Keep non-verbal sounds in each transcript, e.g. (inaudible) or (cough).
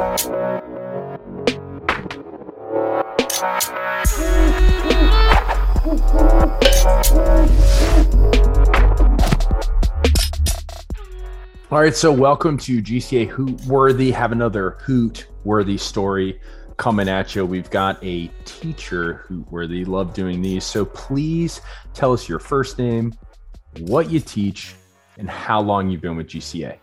All right, so welcome to GCA Hoot Worthy. Have another Hoot Worthy story coming at you. We've got a teacher Hoot Worthy. Love doing these. So please tell us your first name, what you teach, and how long you've been with GCA.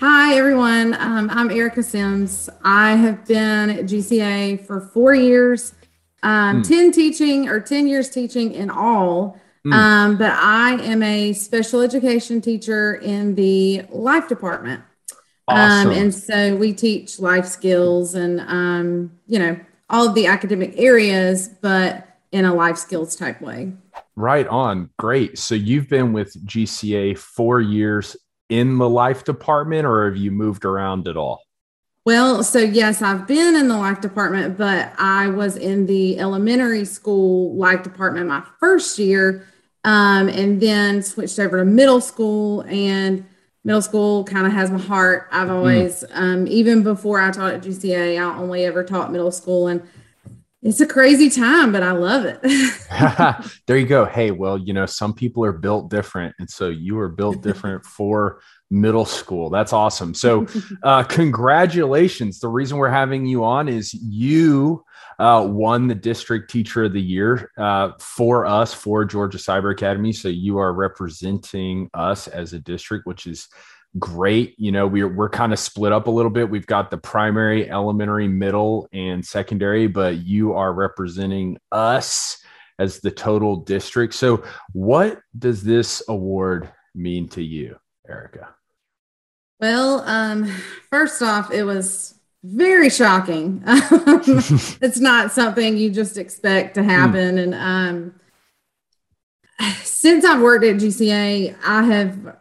Hi, everyone. Um, I'm Erica Sims. I have been at GCA for four years, um, mm. 10 teaching or 10 years teaching in all. Mm. Um, but I am a special education teacher in the life department. Um, awesome. Um, and so we teach life skills and, um, you know, all of the academic areas, but in a life skills type way. Right on. Great. So you've been with GCA four years in the life department, or have you moved around at all? Well, so yes, I've been in the life department, but I was in the elementary school life department my first year, um, and then switched over to middle school. And middle school kind of has my heart. I've hmm. always, mm. um, even before I taught at GCA, I only ever taught middle school, and it's a crazy time, but I love it. (laughs) (laughs) there you go. Hey, well, you know, some people are built different. And so you are built different for middle school. That's awesome. So, (laughs) uh, congratulations. The reason we're having you on is you uh, won the district teacher of the year uh, for us for Georgia Cyber Academy. So, you are representing us as a district, which is great. You know, we're, we're kind of split up a little bit. We've got the primary, elementary, middle, and secondary, but you are representing us as the total district. So, what does this award mean to you, Erica? Well, um, first off, it was very shocking. (laughs) (laughs) it's not something you just expect to happen. Mm. And um, since I've worked at GCA, I have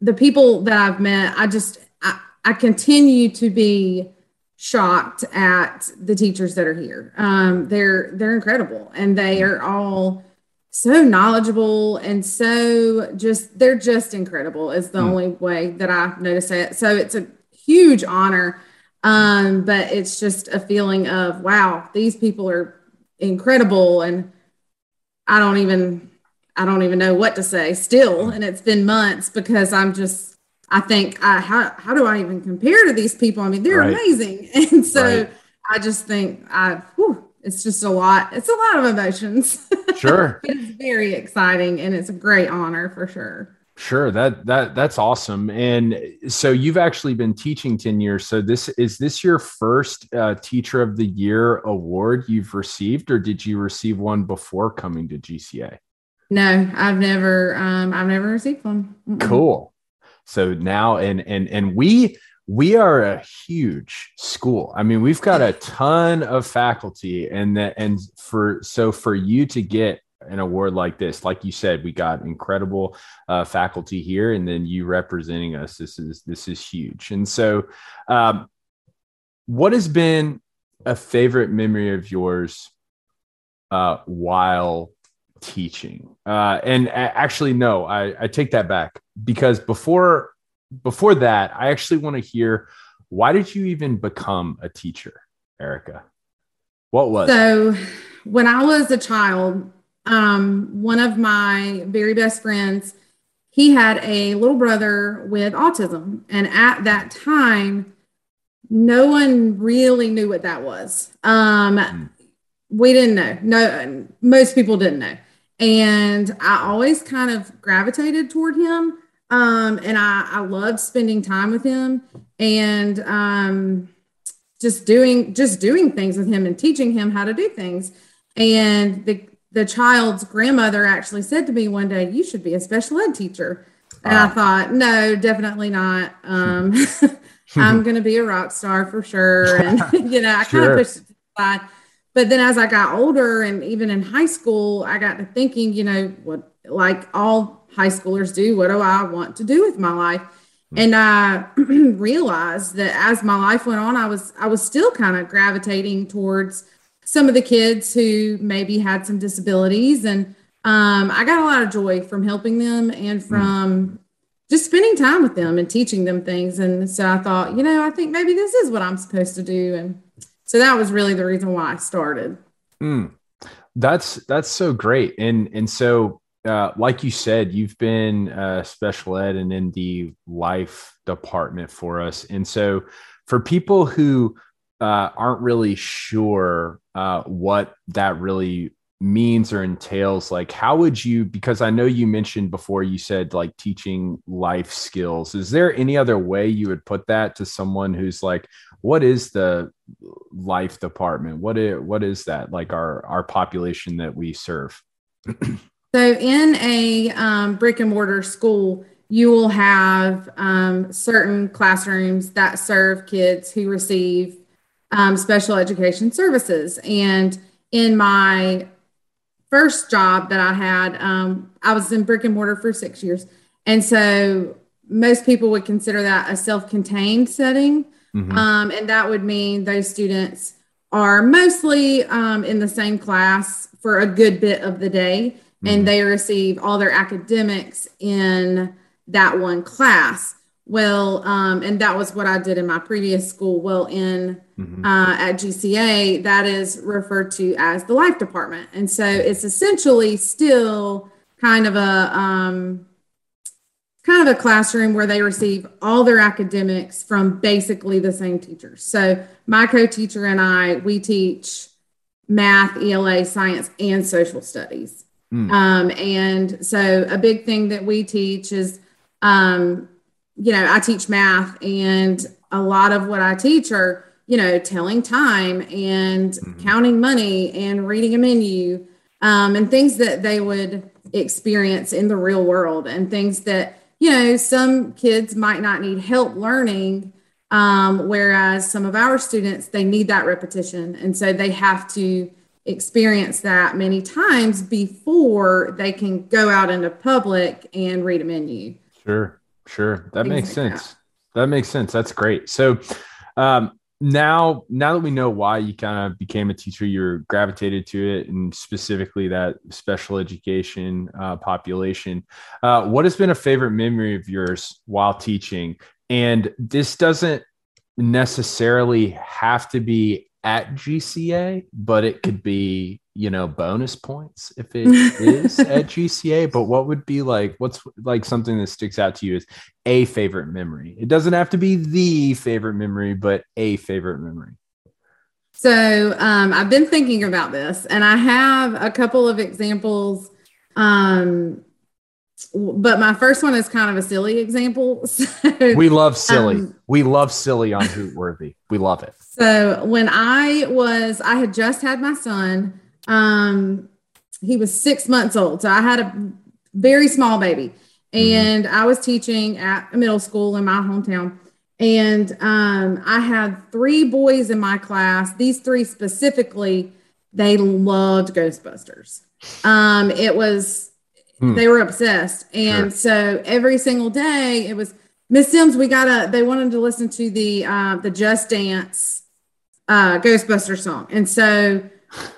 the people that I've met. I just I, I continue to be shocked at the teachers that are here. Um, they're they're incredible, and they are all so knowledgeable and so just they're just incredible is the mm. only way that I notice it. So it's a huge honor. Um, but it's just a feeling of wow, these people are incredible and I don't even I don't even know what to say still and it's been months because I'm just I think I, how how do I even compare to these people? I mean, they're right. amazing. (laughs) And so right. I just think I whew, it's just a lot. It's a lot of emotions. (laughs) Sure. it's very exciting and it's a great honor for sure. Sure. That that that's awesome. And so you've actually been teaching 10 years. So this is this your first uh, teacher of the year award you've received or did you receive one before coming to GCA? No, I've never um I've never received one. Mm-mm. Cool. So now and and and we we are a huge school. I mean, we've got a ton of faculty, and that and for so for you to get an award like this, like you said, we got incredible uh, faculty here, and then you representing us. This is this is huge. And so, um, what has been a favorite memory of yours uh, while teaching? Uh, and actually, no, I, I take that back because before before that, I actually want to hear why did you even become a teacher, Erica? What was so? When I was a child, um, one of my very best friends, he had a little brother with autism, and at that time, no one really knew what that was. Um, mm. We didn't know. No, most people didn't know, and I always kind of gravitated toward him um, and I, I loved spending time with him and um, just doing just doing things with him and teaching him how to do things. And the the child's grandmother actually said to me one day, "You should be a special ed teacher." And I thought, no, definitely not. Um, (laughs) I'm (laughs) going to be a rock star for sure. And (laughs) you know, I sure. kind of pushed it aside. But then as I got older, and even in high school, I got to thinking, you know, what like all high schoolers do. What do I want to do with my life? Hmm. And I (clears throat) realized that as my life went on, I was I was still kind of gravitating towards some of the kids who maybe had some disabilities, and um, I got a lot of joy from helping them and hmm. from just spending time with them and teaching them things. And so I thought, you know, I think maybe this is what I'm supposed to do. And so that was really the reason why I started. Mm, that's that's so great. And and so uh, like you said, you've been uh, special ed and in the life department for us. And so for people who uh, aren't really sure uh, what that really means or entails like how would you because i know you mentioned before you said like teaching life skills is there any other way you would put that to someone who's like what is the life department what is what is that like our our population that we serve (clears throat) so in a um, brick and mortar school you will have um, certain classrooms that serve kids who receive um, special education services and in my first job that I had, um, I was in brick and mortar for six years. And so most people would consider that a self contained setting. Mm-hmm. Um, and that would mean those students are mostly um, in the same class for a good bit of the day. Mm-hmm. And they receive all their academics in that one class. Well, um, and that was what I did in my previous school. Well, in mm-hmm. uh, at GCA, that is referred to as the life department, and so it's essentially still kind of a um, kind of a classroom where they receive all their academics from basically the same teachers. So my co-teacher and I, we teach math, ELA, science, and social studies. Mm. Um, and so a big thing that we teach is um, you know, I teach math and a lot of what I teach are, you know, telling time and mm-hmm. counting money and reading a menu um, and things that they would experience in the real world and things that, you know, some kids might not need help learning. Um, whereas some of our students, they need that repetition. And so they have to experience that many times before they can go out into public and read a menu. Sure. Sure, that makes like sense. That. that. makes sense. That's great. So, um, now now that we know why you kind of became a teacher, you're gravitated to it, and specifically that special education uh, population. Uh, what has been a favorite memory of yours while teaching? And this doesn't necessarily have to be at GCA, but it could be, you know, bonus points if it (laughs) is at GCA. But what would be like, what's like something that sticks out to you as a favorite memory? It doesn't have to be the favorite memory, but a favorite memory. So um, I've been thinking about this and I have a couple of examples um, but my first one is kind of a silly example. (laughs) So, we love silly. Um, we love silly on Hootworthy. We love it. So when I was, I had just had my son. Um, he was six months old. So I had a very small baby, mm-hmm. and mm-hmm. I was teaching at a middle school in my hometown. And um, I had three boys in my class. These three specifically, they loved Ghostbusters. Um, it was Hmm. They were obsessed. And sure. so every single day it was Miss Sims, we gotta they wanted to listen to the uh the Just Dance uh Ghostbuster song. And so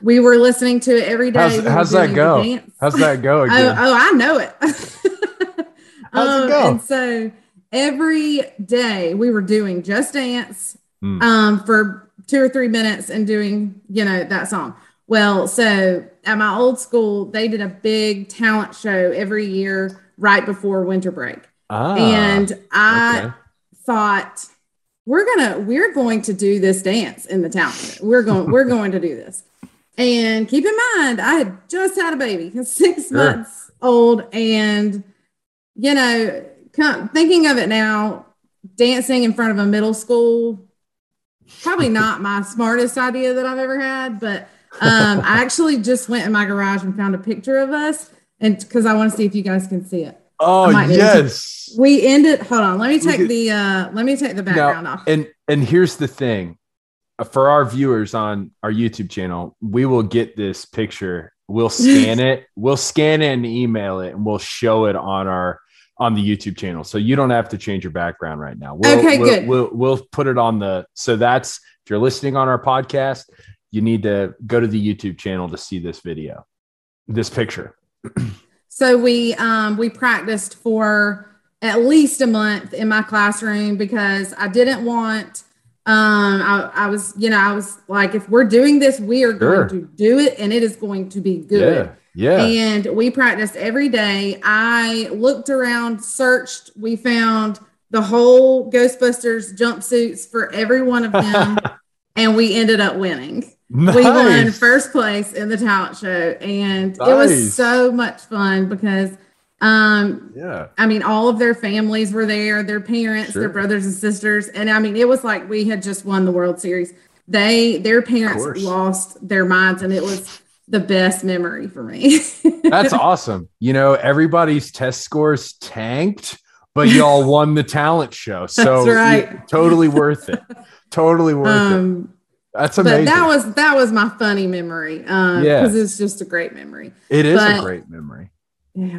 we were listening to it every day. How's, how's that go? How's that go oh, again? oh, oh, I know it. (laughs) how's um, it go? And so every day we were doing Just Dance hmm. um for two or three minutes and doing, you know, that song. Well, so at my old school, they did a big talent show every year right before winter break. Ah, and I okay. thought we're gonna we're going to do this dance in the talent. We're going we're going to do this. And keep in mind, I had just had a baby, (laughs) six sure. months old, and you know, come, thinking of it now, dancing in front of a middle school, probably (laughs) not my smartest idea that I've ever had, but um, I actually just went in my garage and found a picture of us, and because I want to see if you guys can see it. Oh yes. We ended. Hold on. Let me take the. uh Let me take the background now, off. And and here's the thing, uh, for our viewers on our YouTube channel, we will get this picture. We'll (laughs) scan it. We'll scan it and email it, and we'll show it on our on the YouTube channel. So you don't have to change your background right now. We'll, okay, we'll, good. We'll, we'll put it on the. So that's if you're listening on our podcast, you need to go to the YouTube channel to see this video, this picture. so we um, we practiced for at least a month in my classroom because I didn't want um I, I was you know i was like if we're doing this we are Sure. going to do it and it is going to be good Yeah. Yeah. and we practiced every day. I looked around, searched, we found the whole Ghostbusters jumpsuits for every one of them, (laughs) and we ended up winning. Nice. We won first place in the talent show, and it was so much fun because, um, Yeah. I mean, all of their families were there, their parents, Sure. their brothers and sisters, and I mean, it was like we had just won the World Series. They, their parents lost their minds, and it was the best memory for me. That's (laughs) awesome. You know, everybody's test scores tanked, but y'all won the talent show. (laughs) So That's right. totally worth it. Totally worth it. That's but amazing. that was that was my funny memory. Um, Yeah. because it's just a great memory. it is but- a great memory. Yeah.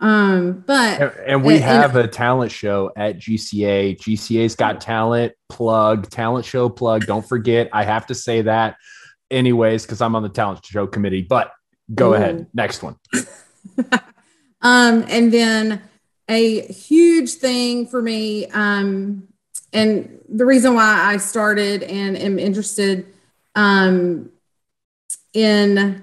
Um, but And, and we And- and- have a talent show at GCA. GCA's got talent plug, talent show plug. Don't forget, I have to say that anyways because I'm on the talent show committee. But go ahead. Next one. (laughs) um, and then a huge thing for me, um, and the reason why I started and am interested um in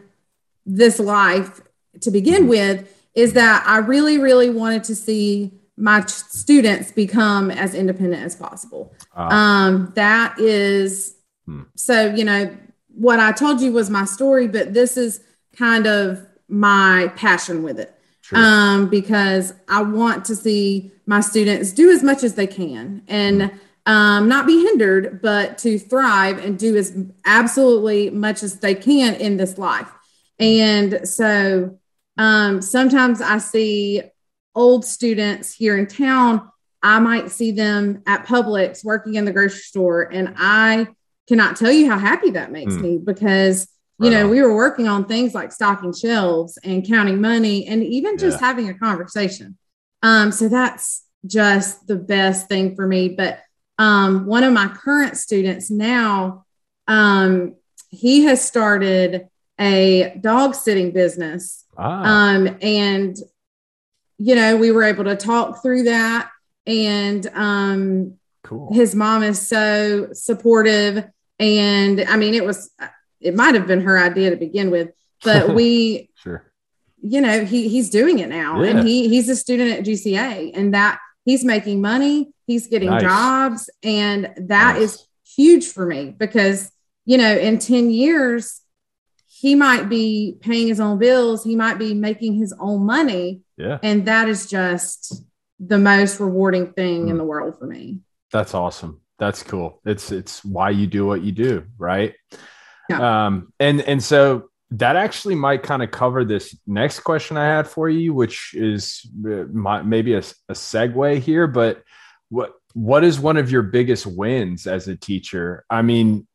this life to begin with is that I really, really wanted to see my ch- students become as independent as possible. Uh, Um, that is Hmm. so you know what I told you was my story, but this is kind of my passion with it. sure. Um, because I want to see my students do as much as they can and um, not be hindered, but to thrive and do as absolutely much as they can in this life. And so um, sometimes I see old students here in town. I might see them at Publix working in the grocery store, and I cannot tell you how happy that makes Mm. me because you Right know on. we were working on things like stocking shelves and counting money and even just Yeah. having a conversation. Um, so that's just the best thing for me. But um, one of my current students now, um, he has started a dog sitting business ah, um, and, you know, we were able to talk through that. And um, cool. his mom is so supportive. And I mean, it was, it might have been her idea to begin with, but (laughs) we, Sure. you know, he he's doing it now, Yeah. and he he's a student at GCA, and that he's making money, he's getting Nice. jobs, and that is Nice. huge for me because you know, in ten years, he might be paying his own bills, he might be making his own money, Yeah. and that is just the most rewarding thing in Mm. the world for me. That's awesome. That's cool. It's it's why you do what you do, right? Yeah. Um, and and so that actually might kind of cover this next question I had for you, which is uh, my, maybe a, a segue here. But what what is one of your biggest wins as a teacher? I mean,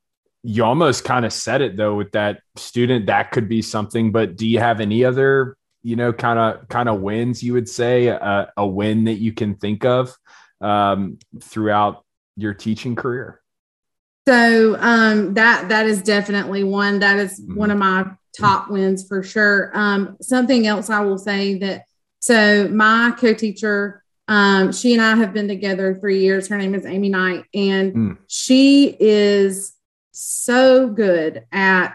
you almost kind of said it though with that student. That could be something. But do you have any other you know kind of kind of wins you would say uh, a win that you can think of um, throughout your teaching career? So um, that that is definitely one that is Mhm. one of my top wins for sure. Um, something else I will say that so my co-teacher, um, she and I have been together three years. Her name is Amy Knight, and Mm. she is so good at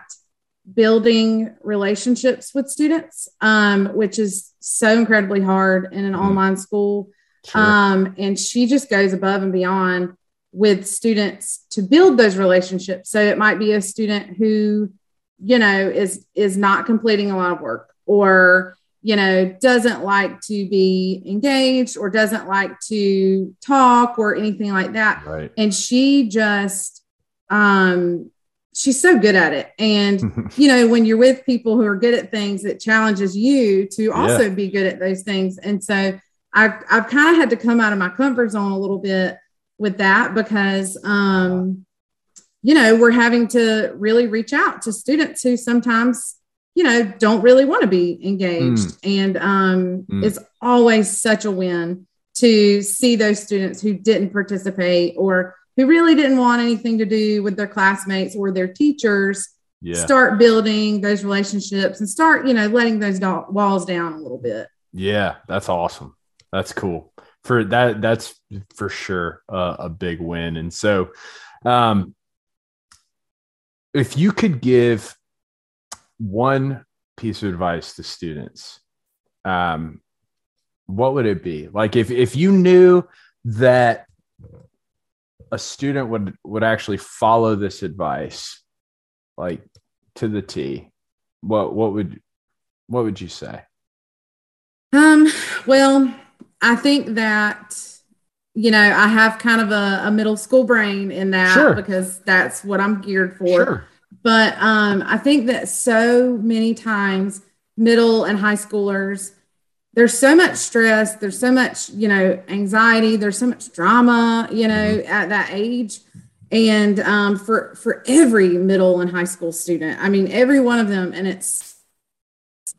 building relationships with students, um, which is so incredibly hard in an Mm. online school. Sure. Um, and she just goes above and beyond with students to build those relationships. So it might be a student who, you know, is is not completing a lot of work or you know doesn't like to be engaged or doesn't like to talk or anything like that. Right. and she just um she's so good at it. And (laughs) you know when you're with people who are good at things it challenges you to also be good at those things. And so i've, I've kind of had to come out of my comfort zone a little bit with that because um you know we're having to really reach out to students who sometimes you know don't really want to be engaged and um Mm. it's always such a win to see those students who didn't participate or who really didn't want anything to do with their classmates or their teachers yeah. start building those relationships and start you know letting those do- walls down a little bit Yeah, that's awesome. That's cool. for that that's for sure uh, a big win and so um if you could give one piece of advice to students um what would it be? Like if if you knew that a student would would actually follow this advice like to the T what what would what would you say? Um well I think that you know I have kind of a, a middle school brain in that Sure. because that's what I'm geared for. sure But um, I think that so many times middle and high schoolers, there's so much stress, there's so much you know anxiety, there's so much drama, you know, at that age. And um, for for every middle and high school student, I mean, every one of them, and it's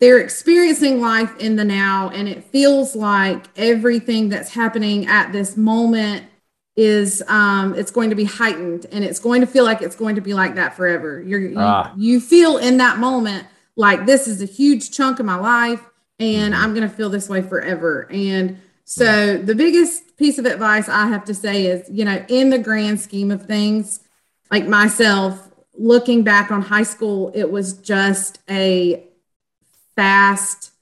they're experiencing life in the now and it feels like everything that's happening at this moment is um it's going to be heightened and it's going to feel like it's going to be like that forever you're you, Ah. you feel in that moment like this is a huge chunk of my life and Mhm. i'm going to feel this way forever and so the biggest piece of advice i have to say is you know in the grand scheme of things like myself looking back on high school it was just a fast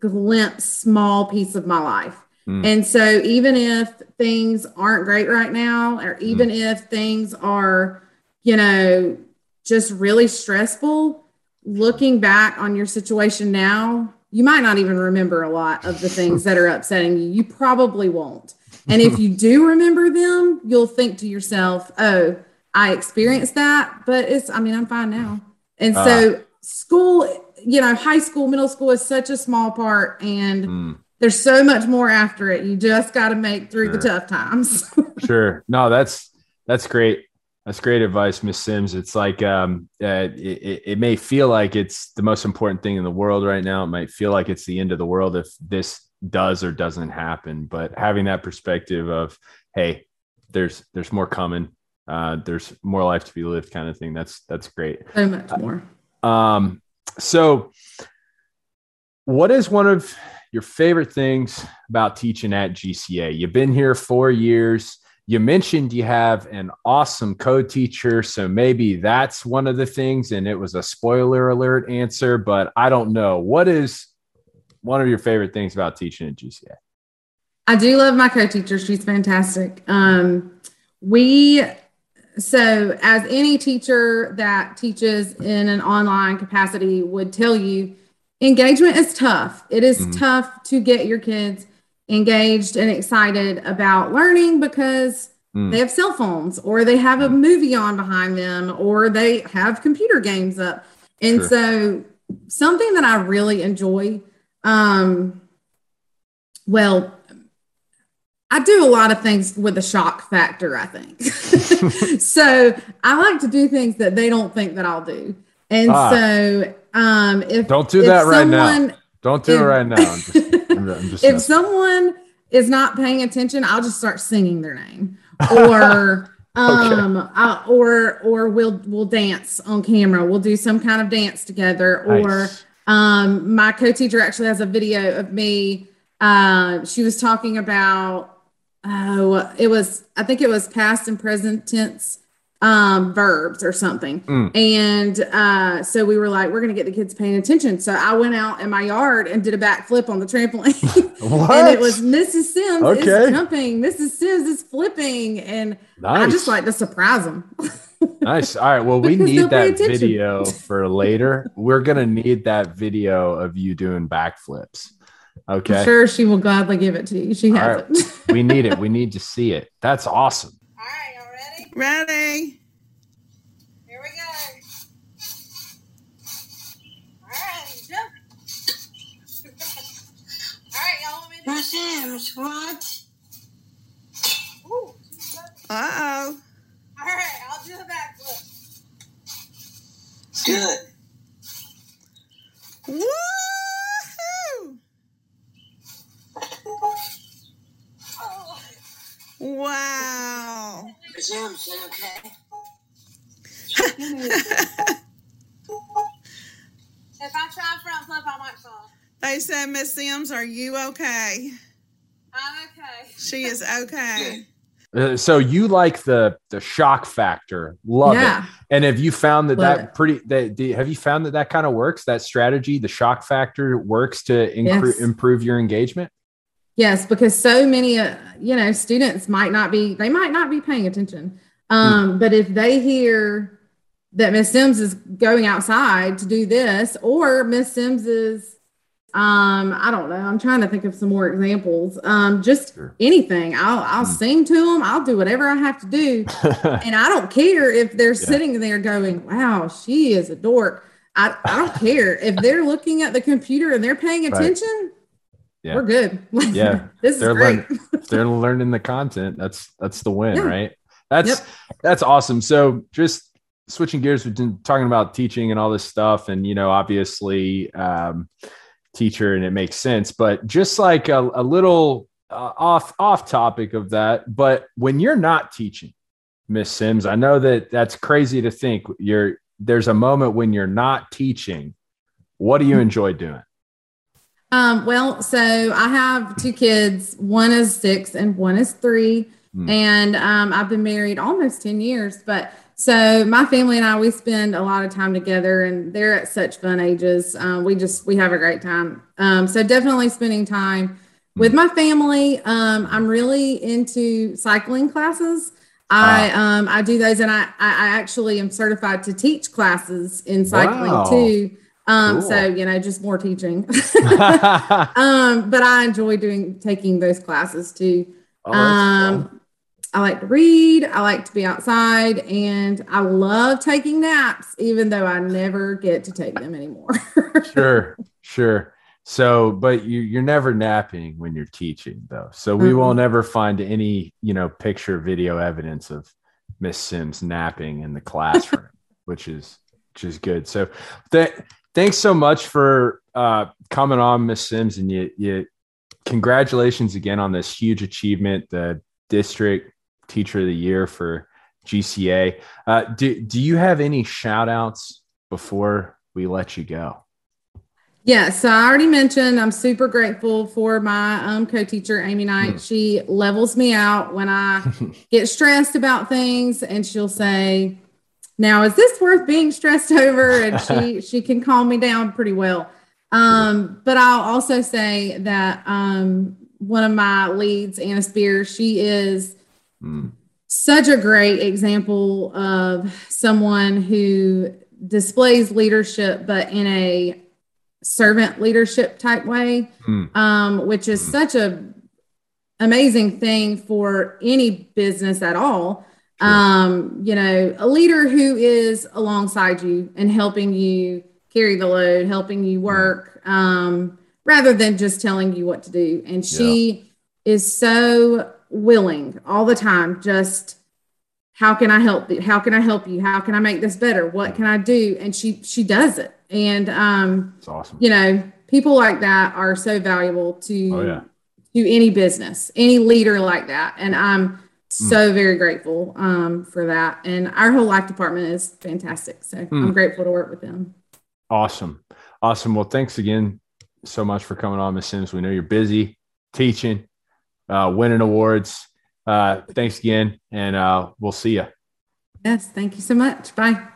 glimpse small piece of my life. Mm. and so even if things aren't great right now or even if things are you know just really stressful looking back on your situation now you might not even remember a lot of the things that are (laughs) upsetting you. You probably won't. And if (laughs) you do remember them you'll think to yourself oh i experienced that but it's i mean i'm fine now. And so school you know high school middle school is such a small part and Mm. there's so much more after it. You just got to make through the tough times. (laughs) sure no that's that's great that's great advice miss sims it's like um uh, it, it- it may feel like it's the most important thing in the world right now it might feel like it's the end of the world if this does or doesn't happen but having that perspective of hey there's there's more coming uh there's more life to be lived kind of thing that's that's great so much more. um, so what is one of your favorite things about teaching at GCA? You've been here four years. You mentioned you have an awesome co-teacher, so maybe that's one of the things, and it was a spoiler alert answer, but I don't know. What is one of your favorite things about teaching at GCA? I do love my co-teacher. She's fantastic. Um, we so as any teacher that teaches in an online capacity would tell you, engagement is tough. It is Mhm. tough to get your kids engaged and excited about learning because Mm. they have cell phones or they have a movie on behind them or they have computer games up. And Sure. so something that I really enjoy um well I do a lot of things with a shock factor, I think. (laughs) so I like to do things that they don't think that I'll do. And Ah. so um if Don't do if that right now. Don't do it right now. I'm just, (laughs) I'm, just if someone is not paying attention, I'll just start singing their name, or (laughs) um, I- or or we'll we'll dance on camera. We'll do some kind of dance together, or um, my co-teacher actually has a video of me. Uh, she was talking about oh, it was I think it was past and present tense um verbs or something Mm. and uh so we were like we're gonna get the kids paying attention so i went out in my yard and did a backflip on the trampoline what? (laughs) and it was Mrs. Sims Okay. is jumping, Mrs. Sims is flipping, and nice. I just like to surprise them. (laughs) Nice. All right. Well, we need that video for later. We're gonna need that video of you doing backflips. Okay. I'm sure she will gladly give it to you. She has right. it. (laughs) we need it. We need to see it. That's awesome. All right, y'all ready? Ready? Here we go. All right, jump. (laughs) All right, y'all want me to Sims, what? Ooh. Uh oh. All right, I'll do a backflip. Good. Woohoo! Oh. Wow. Sims, okay? (laughs) If I try front flip, I might fall. They said, Miss Sims, are you okay? I'm okay. She (laughs) is okay. Uh, so you like the the shock factor love yeah. it and have you found that Love that it. pretty that do- have you found that that kind of works that strategy the shock factor works to incre- Yes. improve your engagement Yes, because so many, uh, you know, students might not be, they might not be paying attention. Um, But if they hear that Miss Sims is going outside to do this, or Miss Sims is, um, I don't know, I'm trying to think of some more examples. Um, just Sure. anything. I'll, I'll Hmm. sing to them. I'll do whatever I have to do. (laughs) and I don't care if they're sitting there going, "Wow, she is a dork." I, I don't care if they're looking at the computer and they're paying Right. Yeah. We're good. (laughs) Yeah. this They're great. if (laughs) they're learning the content that's that's the win Yeah. right that's Yep. that's awesome so just switching gears we've been talking about teaching and all this stuff and you know obviously um teacher and it makes sense but just like a, a little uh, off off topic of that but when you're not teaching miss sims i know that that's crazy to think you're there's a moment when you're not teaching what do you enjoy doing Um, well, so I have two kids. One is six and one is three. Hmm. And um, I've been married almost 10 years. But so my family and I, we spend a lot of time together and they're at such fun ages. Um, we just, we have a great time. Um, so definitely spending time with my family. Um, I'm really into cycling classes. I um I do those and I I I actually am certified to teach classes in cycling Wow. too. Um Cool. so you know just more teaching. (laughs) (laughs) um but I enjoy doing taking those classes too. Oh, um I like to read, I like to be outside and I love taking naps even though I never get to take them anymore. (laughs) sure, sure. So, but you, you're never napping when you're teaching, though. So we will Mm-mm. never find any, you know, picture, video evidence of Miss Sims napping in the classroom, which is which is good. So, th- thanks so much for uh, coming on, Miss Sims, and you, you, congratulations again on this huge achievement, the district teacher of the year for GCA. Uh, do do you have any shout outs before we let you go? Yeah, so I already mentioned I'm super grateful for my um, co-teacher Amy Knight. Mm. She levels me out when I (laughs) get stressed about things, and she'll say, "Now, is this worth being stressed (laughs) over?" And she she can calm me down pretty well. Um, but I'll also say that um, one of my leads, Anna Spears, she is Mm. such a great example of someone who displays leadership, but in a servant leadership type way, Mm. um, which is Mm. such a amazing thing for any business at all. Um, you know, a leader who is alongside you and helping you carry the load, helping you work, um, rather than just telling you what to do. And she is so willing all the time, just how can I help you? How can I help you? How can I make this better? What can I do? And she she does it. And um, It's awesome. you know, people like that are so valuable to Oh, yeah. to any business, any leader like that. And I'm so very grateful um, for that. And our whole life department is fantastic. So I'm grateful to work with them. Awesome. Awesome. Well, thanks again so much for coming on, Miss Sims. We know you're busy teaching, uh, winning awards. Uh, thanks again, and uh, we'll see you. Yes, thank you so much. Bye.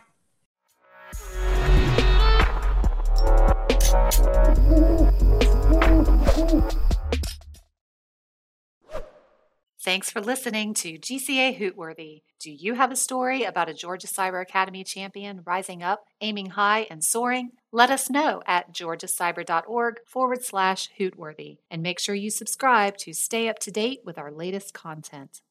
Thanks for listening to GCA Hootworthy. Do you have a story about a Georgia Cyber Academy champion rising up, aiming high, and soaring? Let us know at georgiacyber.org forward slash Hootworthy. And make sure you subscribe to stay up to date with our latest content.